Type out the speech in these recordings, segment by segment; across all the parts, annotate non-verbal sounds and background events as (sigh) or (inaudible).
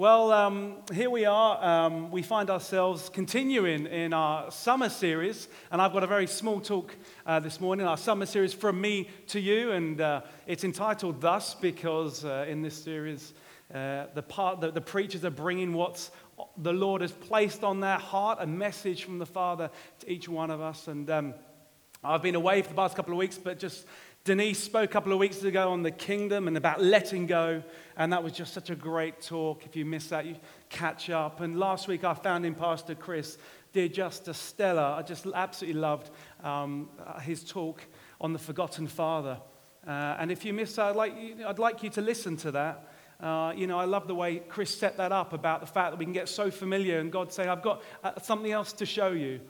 Well, um, here we are. Um, we find ourselves continuing in our summer series, and I've got a very small talk uh, this morning. Our summer series from me to you, and uh, it's entitled "Thus" because uh, in this series, uh, the part the, the preachers are bringing what's the Lord has placed on their heart, a message from the Father to each one of us. And um, I've been away for the past couple of weeks, but just Denise spoke a couple of weeks ago on the kingdom and about letting go, and that was just such a great talk. If you missed that, you catch up. And last week, our founding pastor, Chris, did just a stellar, I just absolutely loved um, his talk on the forgotten father. Uh, and if you missed that, I'd like, you, I'd like you to listen to that. Uh, you know, I love the way Chris set that up about the fact that we can get so familiar and God saying, I've got uh, something else to show you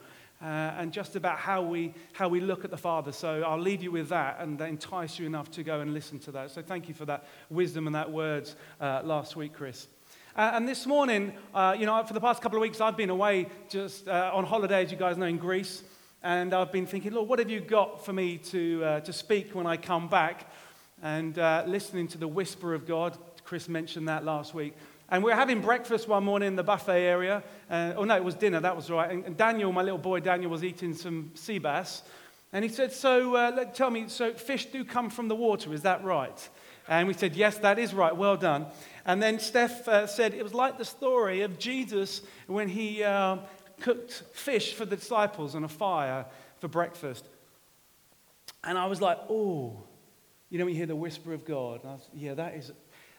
uh, and just about how we, how we look at the Father. So I'll leave you with that and entice you enough to go and listen to that. So thank you for that wisdom and that words uh, last week, Chris. Uh, and this morning, uh, you know, for the past couple of weeks, I've been away just uh, on holiday, as you guys know, in Greece. And I've been thinking, Lord, what have you got for me to, uh, to speak when I come back? And listening to the whisper of God. Chris mentioned that last week. And we were having breakfast one morning in the buffet area. Uh, oh, no, it was dinner, that was right. And, Daniel, my little boy Daniel, was eating some sea bass. And he said, So uh, tell me, so fish do come from the water, is that right? And we said, Yes, that is right, well done. And then Steph uh, said, It was like the story of Jesus when he uh, cooked fish for the disciples on a fire for breakfast. And I was like, Oh, you know, when you hear the whisper of God, was, yeah, that is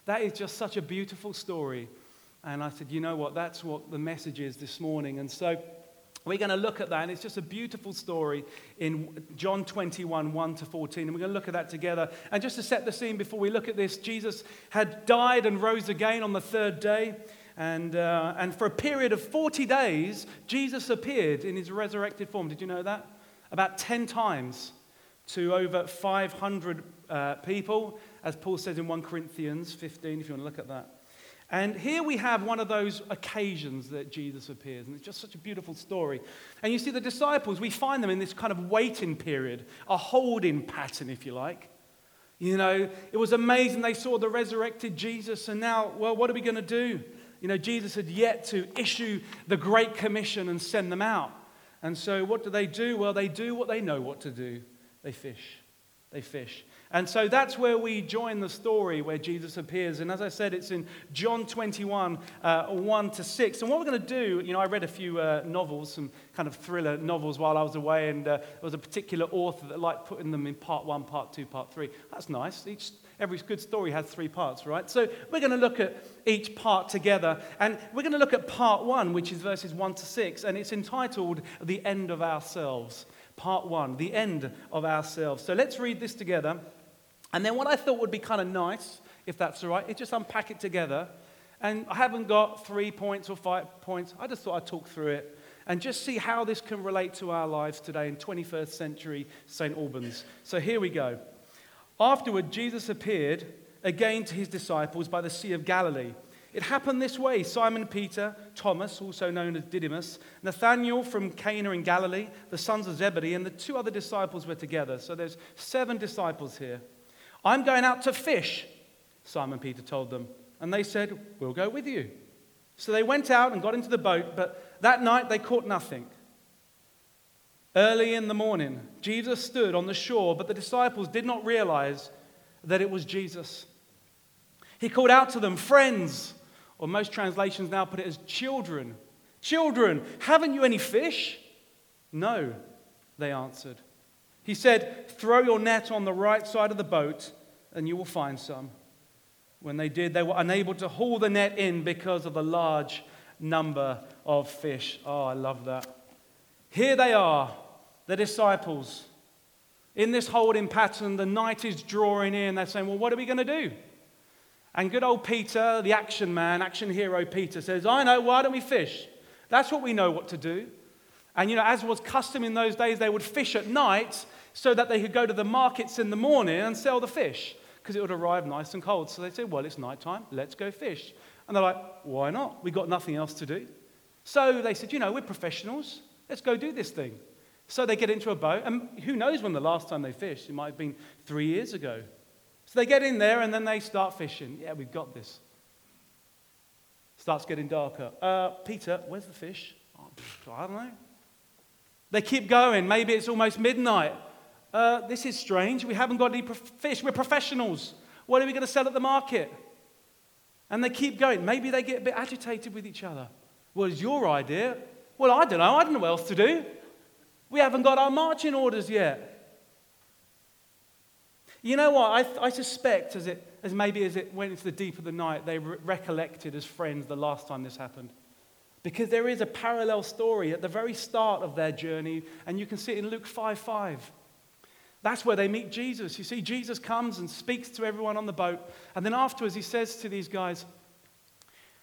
that is just such a beautiful story. And I said, you know what? That's what the message is this morning. And so we're going to look at that. And it's just a beautiful story in John 21, 1 to 14. And we're going to look at that together. And just to set the scene before we look at this, Jesus had died and rose again on the third day. And, uh, and for a period of 40 days, Jesus appeared in his resurrected form. Did you know that? About 10 times to over 500 uh, people as Paul says in 1 Corinthians 15, if you want to look at that. And here we have one of those occasions that Jesus appears, and it's just such a beautiful story. And you see, the disciples, we find them in this kind of waiting period, a holding pattern, if you like. You know, it was amazing. They saw the resurrected Jesus, and now, well, what are we going to do? You know, Jesus had yet to issue the Great Commission and send them out. And so, what do they do? Well, they do what they know what to do they fish. They fish. And so that's where we join the story where Jesus appears. And as I said, it's in John 21, uh, 1 to 6. And what we're going to do, you know, I read a few uh, novels, some kind of thriller novels while I was away, and uh, there was a particular author that liked putting them in part one, part two, part three. That's nice. Each, every good story has three parts, right? So we're going to look at each part together. And we're going to look at part one, which is verses 1 to 6, and it's entitled The End of Ourselves. Part one, The End of Ourselves. So let's read this together. And then what I thought would be kind of nice, if that's all right, is just unpack it together. And I haven't got three points or five points. I just thought I'd talk through it and just see how this can relate to our lives today in 21st century St. Albans. So here we go. Afterward, Jesus appeared again to his disciples by the Sea of Galilee. It happened this way Simon Peter, Thomas, also known as Didymus, Nathanael from Cana in Galilee, the sons of Zebedee, and the two other disciples were together. So there's seven disciples here. I'm going out to fish, Simon Peter told them. And they said, We'll go with you. So they went out and got into the boat, but that night they caught nothing. Early in the morning, Jesus stood on the shore, but the disciples did not realize that it was Jesus. He called out to them, Friends, or most translations now put it as children. Children, haven't you any fish? No, they answered. He said, Throw your net on the right side of the boat, and you will find some. When they did, they were unable to haul the net in because of the large number of fish. Oh, I love that. Here they are, the disciples. In this holding pattern, the night is drawing in. They're saying, Well, what are we going to do? And good old Peter, the action man, action hero Peter, says, I know, why don't we fish? That's what we know what to do. And you know, as was custom in those days, they would fish at night so that they could go to the markets in the morning and sell the fish because it would arrive nice and cold. So they said, Well, it's nighttime, let's go fish. And they're like, Why not? We've got nothing else to do. So they said, You know, we're professionals, let's go do this thing. So they get into a boat, and who knows when the last time they fished? It might have been three years ago. So they get in there and then they start fishing. Yeah, we've got this. Starts getting darker. Uh, Peter, where's the fish? Oh, I don't know. They keep going. Maybe it's almost midnight. Uh, this is strange. We haven't got any fish. We're professionals. What are we going to sell at the market? And they keep going. Maybe they get a bit agitated with each other. Well, it's your idea. Well, I don't know. I don't know what else to do. We haven't got our marching orders yet. You know what? I, I suspect as, it, as maybe as it went into the deep of the night, they re- recollected as friends the last time this happened. Because there is a parallel story at the very start of their journey, and you can see it in Luke 5 5. That's where they meet Jesus. You see, Jesus comes and speaks to everyone on the boat, and then afterwards he says to these guys,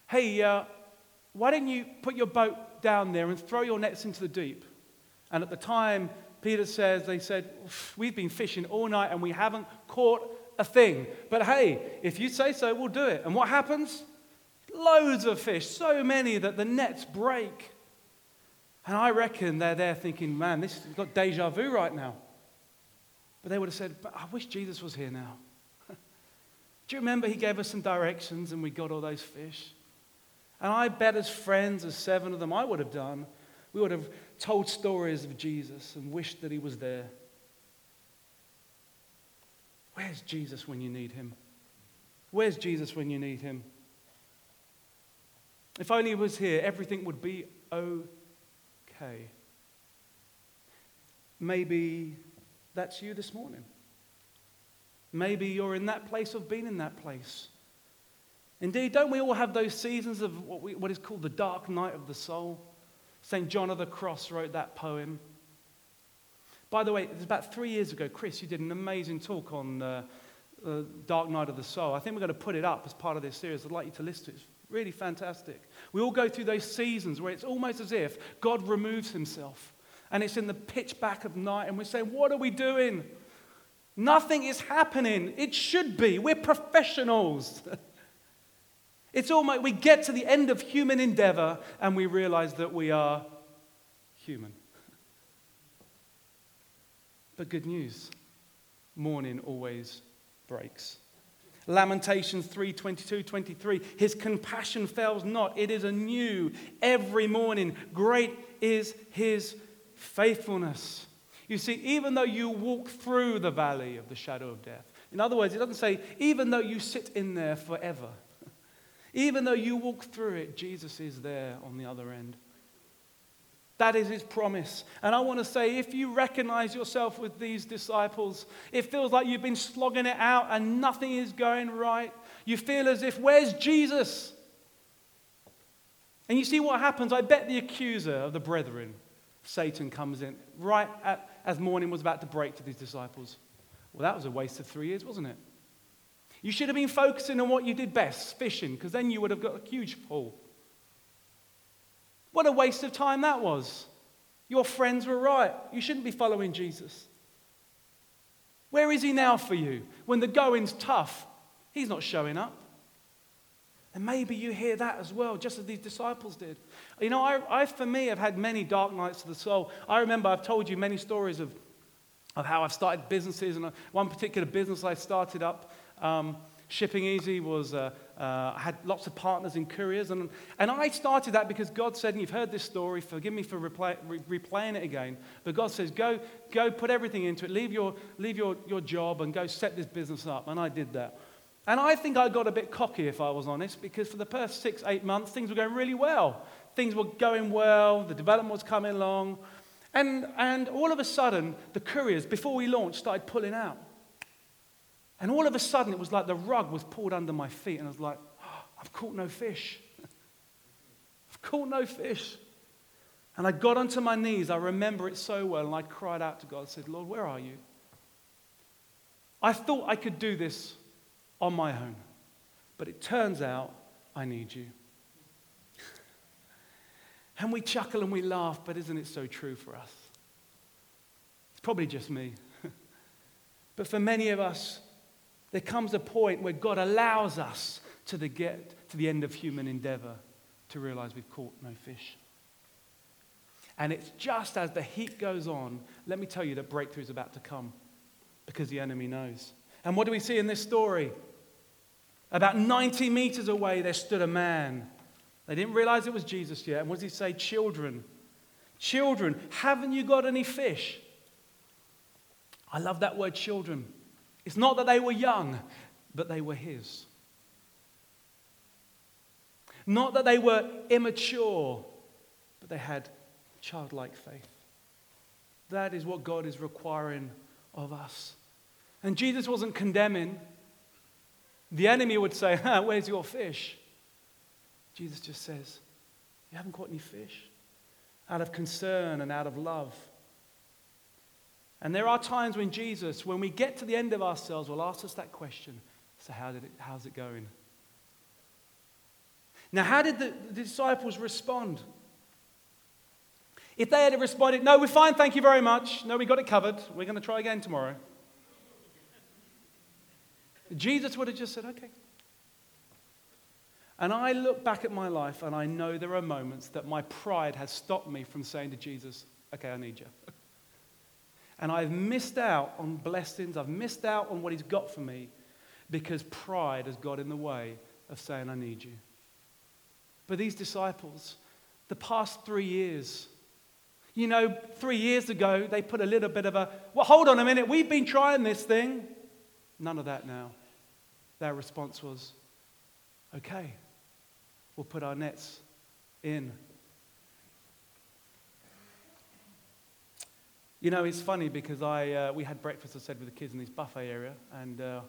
Hey, uh, why don't you put your boat down there and throw your nets into the deep? And at the time, Peter says, they said, We've been fishing all night and we haven't caught a thing. But hey, if you say so, we'll do it. And what happens? Loads of fish, so many that the nets break. And I reckon they're there thinking, man, this has got deja vu right now. But they would have said, but I wish Jesus was here now. (laughs) Do you remember he gave us some directions and we got all those fish? And I bet as friends, as seven of them, I would have done, we would have told stories of Jesus and wished that he was there. Where's Jesus when you need him? Where's Jesus when you need him? If only he was here, everything would be okay. Maybe that's you this morning. Maybe you're in that place of being in that place. Indeed, don't we all have those seasons of what, we, what is called the dark night of the soul? St. John of the Cross wrote that poem. By the way, it was about three years ago, Chris, you did an amazing talk on uh, uh, Dark Night of the Soul. I think we're going to put it up as part of this series. I'd like you to listen to it. It's really fantastic. We all go through those seasons where it's almost as if God removes himself and it's in the pitch back of night and we're saying, What are we doing? Nothing is happening. It should be. We're professionals. (laughs) it's almost, we get to the end of human endeavor and we realize that we are human. (laughs) But good news morning always breaks. Lamentations 3 22, 23. His compassion fails not. It is anew every morning. Great is his faithfulness. You see, even though you walk through the valley of the shadow of death, in other words, it doesn't say, even though you sit in there forever, (laughs) even though you walk through it, Jesus is there on the other end. That is his promise. And I want to say if you recognize yourself with these disciples, it feels like you've been slogging it out and nothing is going right. You feel as if, where's Jesus? And you see what happens? I bet the accuser of the brethren, Satan, comes in right at, as morning was about to break to these disciples. Well, that was a waste of three years, wasn't it? You should have been focusing on what you did best, fishing, because then you would have got a huge pull. What a waste of time that was. Your friends were right. You shouldn't be following Jesus. Where is he now for you? When the going's tough, he's not showing up. And maybe you hear that as well, just as these disciples did. You know, I, I, for me, have had many dark nights of the soul. I remember I've told you many stories of, of how I've started businesses. And one particular business I started up, um, Shipping Easy, was uh, uh, I had lots of partners in couriers. And, and I started that because God said, and you've heard this story, forgive me for replay, re- replaying it again, but God says, go, go put everything into it, leave, your, leave your, your job and go set this business up. And I did that. And I think I got a bit cocky, if I was honest, because for the first six, eight months, things were going really well. Things were going well, the development was coming along. And, and all of a sudden, the couriers, before we launched, started pulling out. And all of a sudden, it was like the rug was pulled under my feet, and I was like, oh, I've caught no fish. (laughs) I've caught no fish. And I got onto my knees. I remember it so well, and I cried out to God. I said, Lord, where are you? I thought I could do this on my own, but it turns out I need you. (laughs) and we chuckle and we laugh, but isn't it so true for us? It's probably just me. (laughs) but for many of us, there comes a point where God allows us to the get to the end of human endeavor to realize we've caught no fish. And it's just as the heat goes on, let me tell you that breakthrough is about to come because the enemy knows. And what do we see in this story? About 90 meters away, there stood a man They didn't realize it was Jesus yet. And what does he say? Children. Children, haven't you got any fish? I love that word children. It's not that they were young, but they were his. Not that they were immature, but they had childlike faith. That is what God is requiring of us. And Jesus wasn't condemning. The enemy would say, Where's your fish? Jesus just says, You haven't caught any fish? Out of concern and out of love. And there are times when Jesus, when we get to the end of ourselves, will ask us that question So, how did it, how's it going? Now, how did the, the disciples respond? If they had responded, No, we're fine, thank you very much. No, we got it covered. We're going to try again tomorrow. Jesus would have just said, Okay. And I look back at my life and I know there are moments that my pride has stopped me from saying to Jesus, Okay, I need you. (laughs) And I've missed out on blessings, I've missed out on what He's got for me because pride has got in the way of saying, I need you. But these disciples, the past three years, you know, three years ago, they put a little bit of a, well, hold on a minute, we've been trying this thing. None of that now. Their response was, okay, we'll put our nets in. You know, it's funny because I, uh, we had breakfast, I said, with the kids in this buffet area, and uh,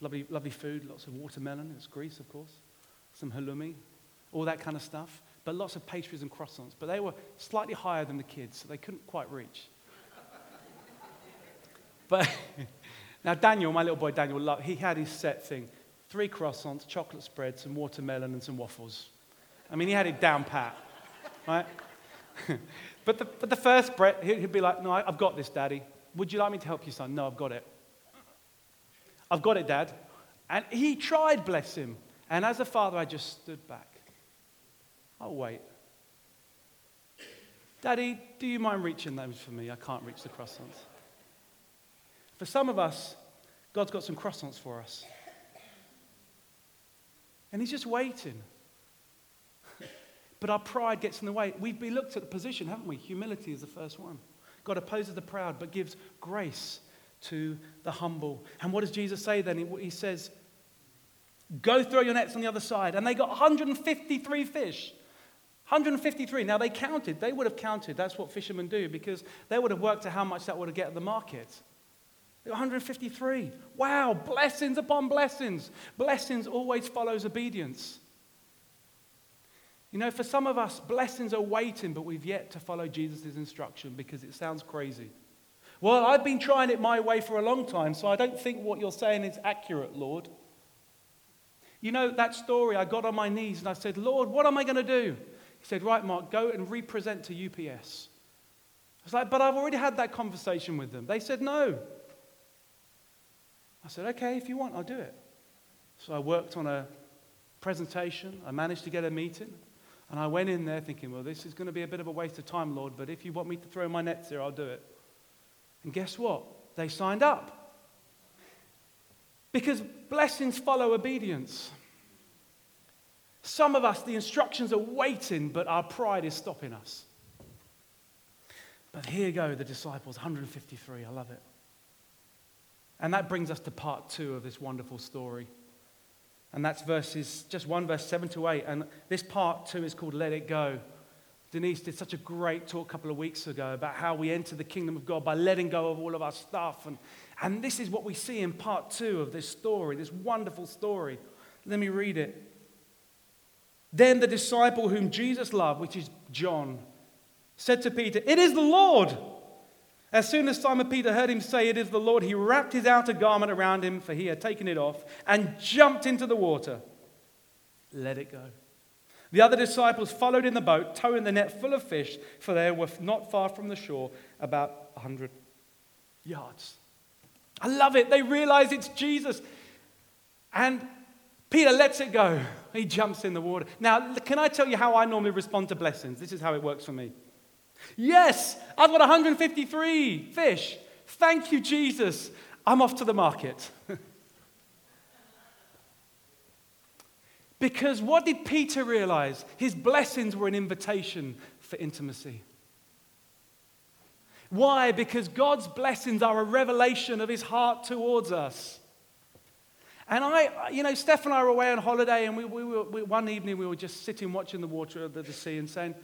lovely, lovely food, lots of watermelon, it's Greece, of course, some halloumi, all that kind of stuff, but lots of pastries and croissants. But they were slightly higher than the kids, so they couldn't quite reach. (laughs) but (laughs) now, Daniel, my little boy Daniel, he had his set thing three croissants, chocolate spread, some watermelon, and some waffles. I mean, he had it down pat, right? (laughs) but, the, but the first bread, he'd be like, No, I've got this, Daddy. Would you like me to help you, son? No, I've got it. I've got it, Dad. And he tried, bless him. And as a father, I just stood back. I'll wait. Daddy, do you mind reaching those for me? I can't reach the croissants. For some of us, God's got some croissants for us. And He's just waiting. but our pride gets in the way. We've been looked at the position, haven't we? Humility is the first one. God opposes the proud, but gives grace to the humble. And what does Jesus say then? He, says, Go throw your nets on the other side. And they got 153 fish. 153. Now they counted. They would have counted. That's what fishermen do because they would have worked out how much that would have get at the market. 153. Wow, blessings upon blessings. Blessings always follows obedience. You know, for some of us, blessings are waiting, but we've yet to follow Jesus' instruction because it sounds crazy. Well, I've been trying it my way for a long time, so I don't think what you're saying is accurate, Lord. You know, that story, I got on my knees and I said, Lord, what am I going to do? He said, Right, Mark, go and represent to UPS. I was like, But I've already had that conversation with them. They said, No. I said, Okay, if you want, I'll do it. So I worked on a presentation. I managed to get a meeting. And I went in there thinking, Well, this is going to be a bit of a waste of time, Lord, but if you want me to throw my nets here, I'll do it. And guess what? They signed up. Because blessings follow obedience. Some of us, the instructions are waiting, but our pride is stopping us. But here go the disciples, 153. I love it. And that brings us to part two of this wonderful story. And that's verses, just one verse, seven to eight. And this part two is called Let It Go. Denise did such a great talk a couple of weeks ago about how we enter the kingdom of God by letting go of all of our stuff. And, and this is what we see in part two of this story, this wonderful story. Let me read it. Then the disciple whom Jesus loved, which is John, said to Peter, It is the Lord. As soon as Simon Peter heard him say, It is the Lord, he wrapped his outer garment around him, for he had taken it off, and jumped into the water. Let it go. The other disciples followed in the boat, towing the net full of fish, for they were not far from the shore, about a 100 yards. I love it. They realize it's Jesus. And Peter lets it go. He jumps in the water. Now, can I tell you how I normally respond to blessings? This is how it works for me. Yes, I've got 153 fish. Thank you, Jesus. I'm off to the market. (laughs) Because what did Peter realize? His blessings were an invitation for intimacy. Why? Because God's blessings are a revelation of his heart towards us. And I, you know, Steph and I were away on holiday, and we, we were, we, one evening we were just sitting watching the water of the, the sea and saying,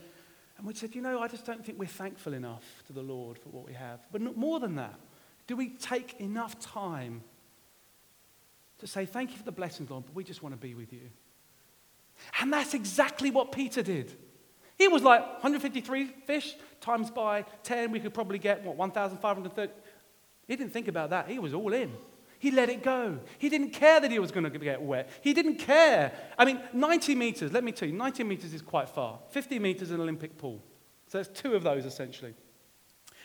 and we said, you know, I just don't think we're thankful enough to the Lord for what we have. But more than that, do we take enough time to say, thank you for the blessings, Lord, but we just want to be with you? And that's exactly what Peter did. He was like 153 fish times by 10, we could probably get, what, 1,530. He didn't think about that. He was all in. He let it go. He didn't care that he was going to get wet. He didn't care. I mean, 90 meters, let me tell you, 90 meters is quite far. 50 meters an Olympic pool. So there's two of those essentially.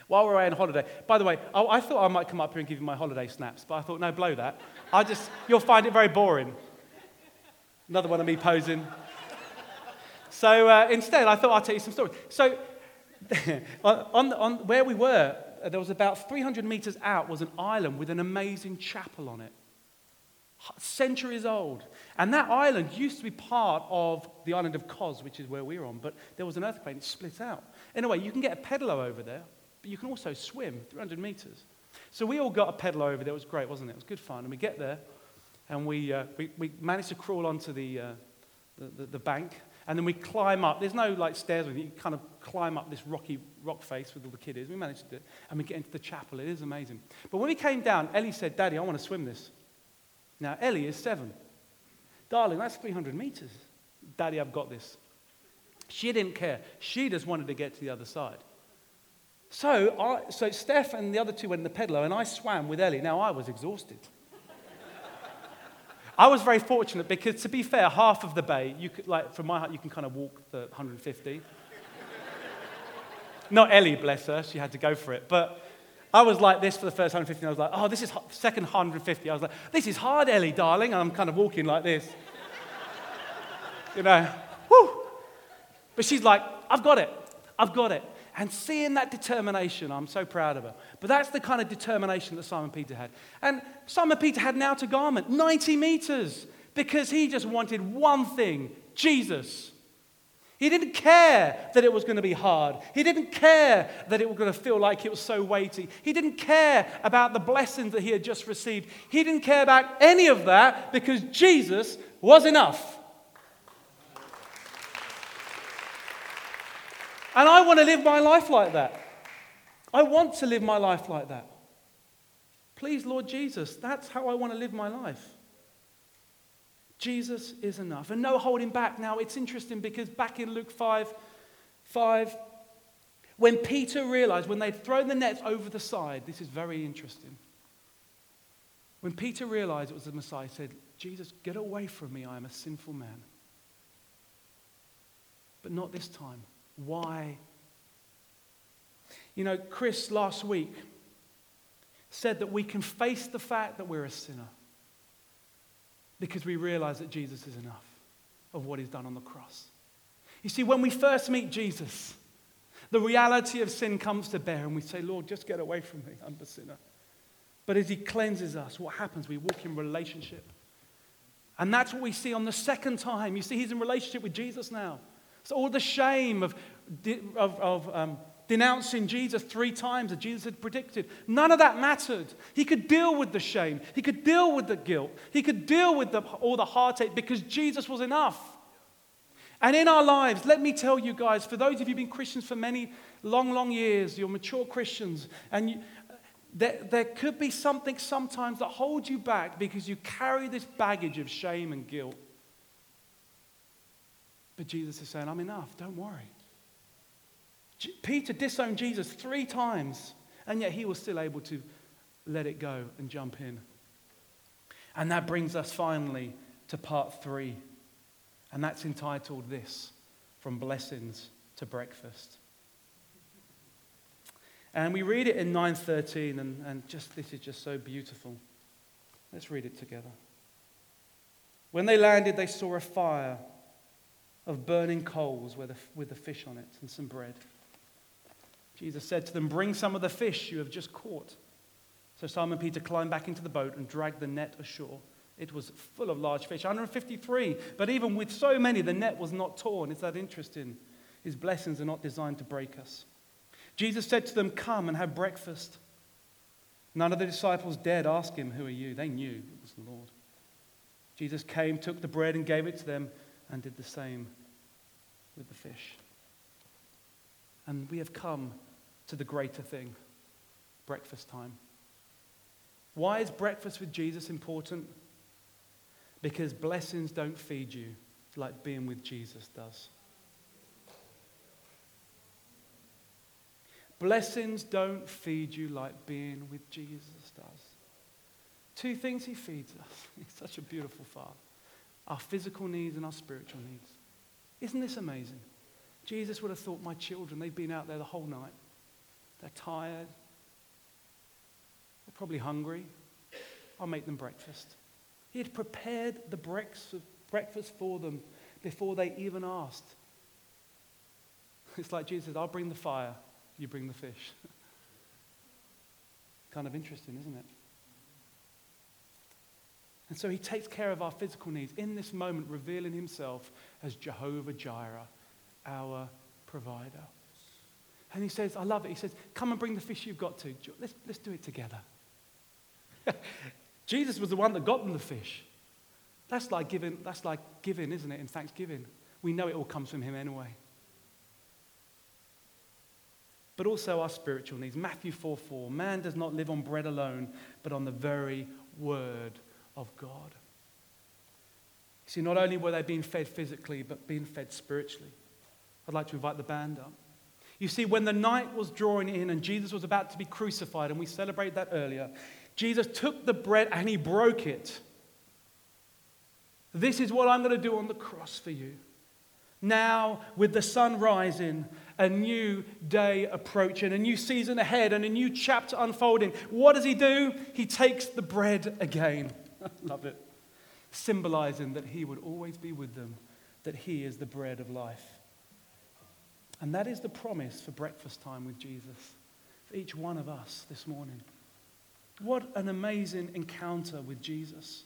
While we're away on holiday, by the way, I, I thought I might come up here and give you my holiday snaps, but I thought, no, blow that. I just, you'll find it very boring. Another one of me posing. So uh, instead, I thought I'd tell you some stories. So (laughs) on, on where we were, there was about 300 meters out was an island with an amazing chapel on it. Centuries old. And that island used to be part of the island of Kos, which is where we are on, but there was an earthquake and it split out. Anyway, you can get a pedalo over there, but you can also swim 300 meters. So we all got a pedalo over there. It was great, wasn't it? It was good fun. And we get there, and we, uh, we, we managed to crawl onto the, uh, the, the, the bank and then we climb up. There's no like stairs or anything. You kind of climb up this rocky rock face with all the kiddies. We managed it. And we get into the chapel. It is amazing. But when we came down, Ellie said, Daddy, I want to swim this. Now, Ellie is seven. Darling, that's 300 meters. Daddy, I've got this. She didn't care. She just wanted to get to the other side. So, I, so Steph and the other two went in the pedalo, and I swam with Ellie. Now, I was exhausted. I was very fortunate because, to be fair, half of the bay, you could, like, from my heart, you can kind of walk the 150. (laughs) Not Ellie, bless her, she had to go for it. But I was like this for the first 150, and I was like, oh, this is second 150. I was like, this is hard, Ellie, darling. And I'm kind of walking like this. (laughs) you know, whoo. But she's like, I've got it. I've got it. And seeing that determination, I'm so proud of her. But that's the kind of determination that Simon Peter had. And Simon Peter had an outer garment, 90 meters, because he just wanted one thing Jesus. He didn't care that it was going to be hard. He didn't care that it was going to feel like it was so weighty. He didn't care about the blessings that he had just received. He didn't care about any of that because Jesus was enough. And I want to live my life like that. I want to live my life like that. Please, Lord Jesus, that's how I want to live my life. Jesus is enough. And no holding back. Now, it's interesting because back in Luke 5, 5, when Peter realized, when they'd thrown the nets over the side, this is very interesting. When Peter realized it was the Messiah, he said, Jesus, get away from me. I am a sinful man. But not this time. Why? You know, Chris last week said that we can face the fact that we're a sinner because we realize that Jesus is enough of what he's done on the cross. You see, when we first meet Jesus, the reality of sin comes to bear and we say, Lord, just get away from me, I'm a sinner. But as he cleanses us, what happens? We walk in relationship. And that's what we see on the second time. You see, he's in relationship with Jesus now. So all the shame of, of, of um, denouncing Jesus three times that Jesus had predicted, none of that mattered. He could deal with the shame. He could deal with the guilt. He could deal with the, all the heartache because Jesus was enough. And in our lives, let me tell you guys, for those of you who've been Christians for many long, long years, you're mature Christians, and you, there, there could be something sometimes that holds you back because you carry this baggage of shame and guilt. But Jesus is saying, I'm enough, don't worry. Peter disowned Jesus three times, and yet he was still able to let it go and jump in. And that brings us finally to part three, and that's entitled This From Blessings to Breakfast. And we read it in 913, and, and just this is just so beautiful. Let's read it together. When they landed, they saw a fire of burning coals with a, with a fish on it and some bread. Jesus said to them, Bring some of the fish you have just caught. So Simon Peter climbed back into the boat and dragged the net ashore. It was full of large fish, 153. But even with so many, the net was not torn. Is that interesting? His blessings are not designed to break us. Jesus said to them, Come and have breakfast. None of the disciples dared ask him, Who are you? They knew it was the Lord. Jesus came, took the bread, and gave it to them, and did the same with the fish. And we have come to the greater thing breakfast time. Why is breakfast with Jesus important? Because blessings don't feed you like being with Jesus does. Blessings don't feed you like being with Jesus does. Two things he feeds us. (laughs) He's such a beautiful father our physical needs and our spiritual needs. Isn't this amazing? Jesus would have thought, my children, they've been out there the whole night. They're tired. They're probably hungry. I'll make them breakfast. He had prepared the breakfast for them before they even asked. (laughs) It's like Jesus I'll bring the fire, you bring the fish. (laughs) kind of interesting, isn't it? And so he takes care of our physical needs in this moment, revealing himself as Jehovah Jireh, our provider. And he says, I love it. He says, Come and bring the fish you've got to. Let's, let's do it together. (laughs) Jesus was the one that got them the fish. That's like giving, that's like giving, isn't it, in Thanksgiving? We know it all comes from him anyway. But also our spiritual needs. Matthew 4 4. Man does not live on bread alone, but on the very word of God. See, not only were they being fed physically, but being fed spiritually. I'd like to invite the band up. You see, when the night was drawing in and Jesus was about to be crucified, and we celebrated that earlier, Jesus took the bread and he broke it. This is what I'm going to do on the cross for you. Now, with the sun rising, a new day approaching, a new season ahead, and a new chapter unfolding, what does he do? He takes the bread again. (laughs) Love it. Symbolizing that he would always be with them, that he is the bread of life. And that is the promise for breakfast time with Jesus for each one of us this morning. What an amazing encounter with Jesus.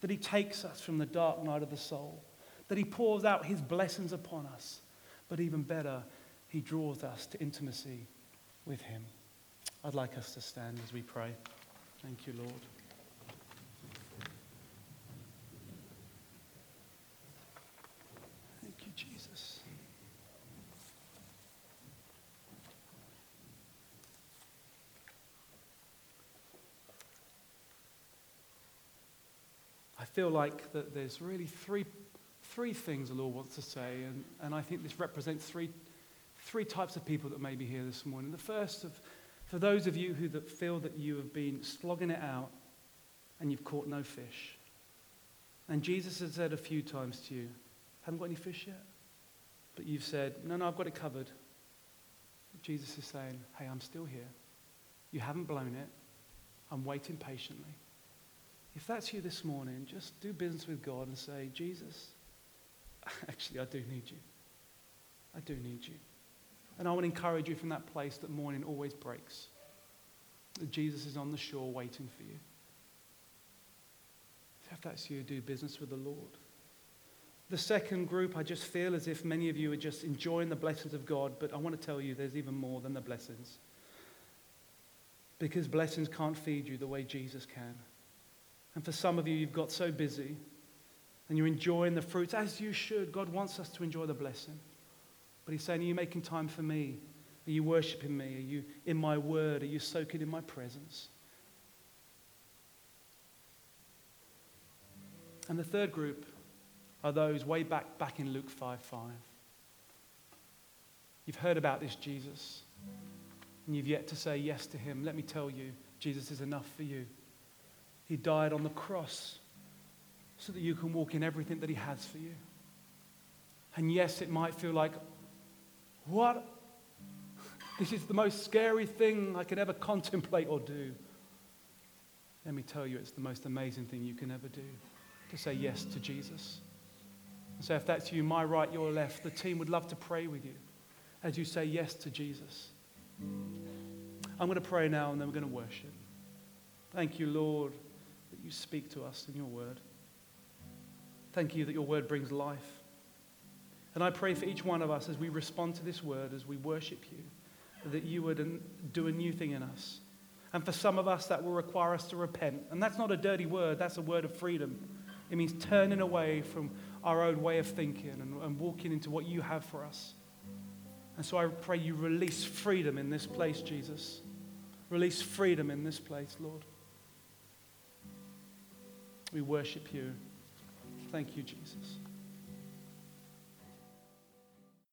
That he takes us from the dark night of the soul, that he pours out his blessings upon us, but even better, he draws us to intimacy with him. I'd like us to stand as we pray. Thank you, Lord. Feel like that there's really three, three things the Lord wants to say, and, and I think this represents three, three types of people that may be here this morning. The first, of, for those of you who that feel that you have been slogging it out and you've caught no fish. And Jesus has said a few times to you, haven't got any fish yet? But you've said, no, no, I've got it covered. Jesus is saying, hey, I'm still here. You haven't blown it. I'm waiting patiently. If that's you this morning, just do business with God and say, Jesus, (laughs) actually, I do need you. I do need you. And I want to encourage you from that place that morning always breaks. That Jesus is on the shore waiting for you. If that's you, do business with the Lord. The second group, I just feel as if many of you are just enjoying the blessings of God, but I want to tell you there's even more than the blessings. Because blessings can't feed you the way Jesus can. And for some of you, you've got so busy and you're enjoying the fruits as you should. God wants us to enjoy the blessing. But He's saying, Are you making time for me? Are you worshiping me? Are you in my word? Are you soaking in my presence? And the third group are those way back, back in Luke 5 5. You've heard about this Jesus, and you've yet to say yes to him. Let me tell you, Jesus is enough for you. He died on the cross so that you can walk in everything that He has for you. And yes, it might feel like, what? This is the most scary thing I could ever contemplate or do. Let me tell you, it's the most amazing thing you can ever do to say yes to Jesus. And so, if that's you, my right, your left, the team would love to pray with you as you say yes to Jesus. I'm going to pray now and then we're going to worship. Thank you, Lord you speak to us in your word. Thank you that your word brings life. And I pray for each one of us as we respond to this word, as we worship you, that you would do a new thing in us. And for some of us, that will require us to repent. And that's not a dirty word, that's a word of freedom. It means turning away from our own way of thinking and, and walking into what you have for us. And so I pray you release freedom in this place, Jesus. Release freedom in this place, Lord. We worship you. Thank you, Jesus.